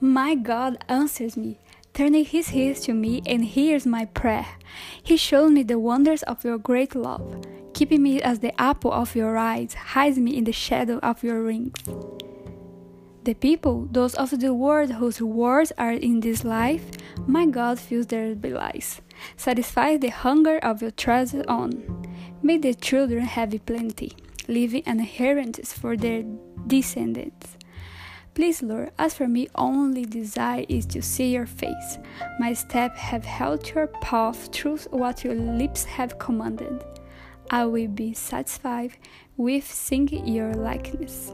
My God answers me, turning his ears to me and hears my prayer. He shows me the wonders of your great love, keeping me as the apple of your eyes, hides me in the shadow of your wings. The people, those of the world whose rewards are in this life, my God fills their belies, satisfies the hunger of your treasure on. May the children have plenty, leaving an inheritance for their descendants. Please, Lord, as for me, only desire is to see your face. My steps have held your path through what your lips have commanded. I will be satisfied with seeing your likeness.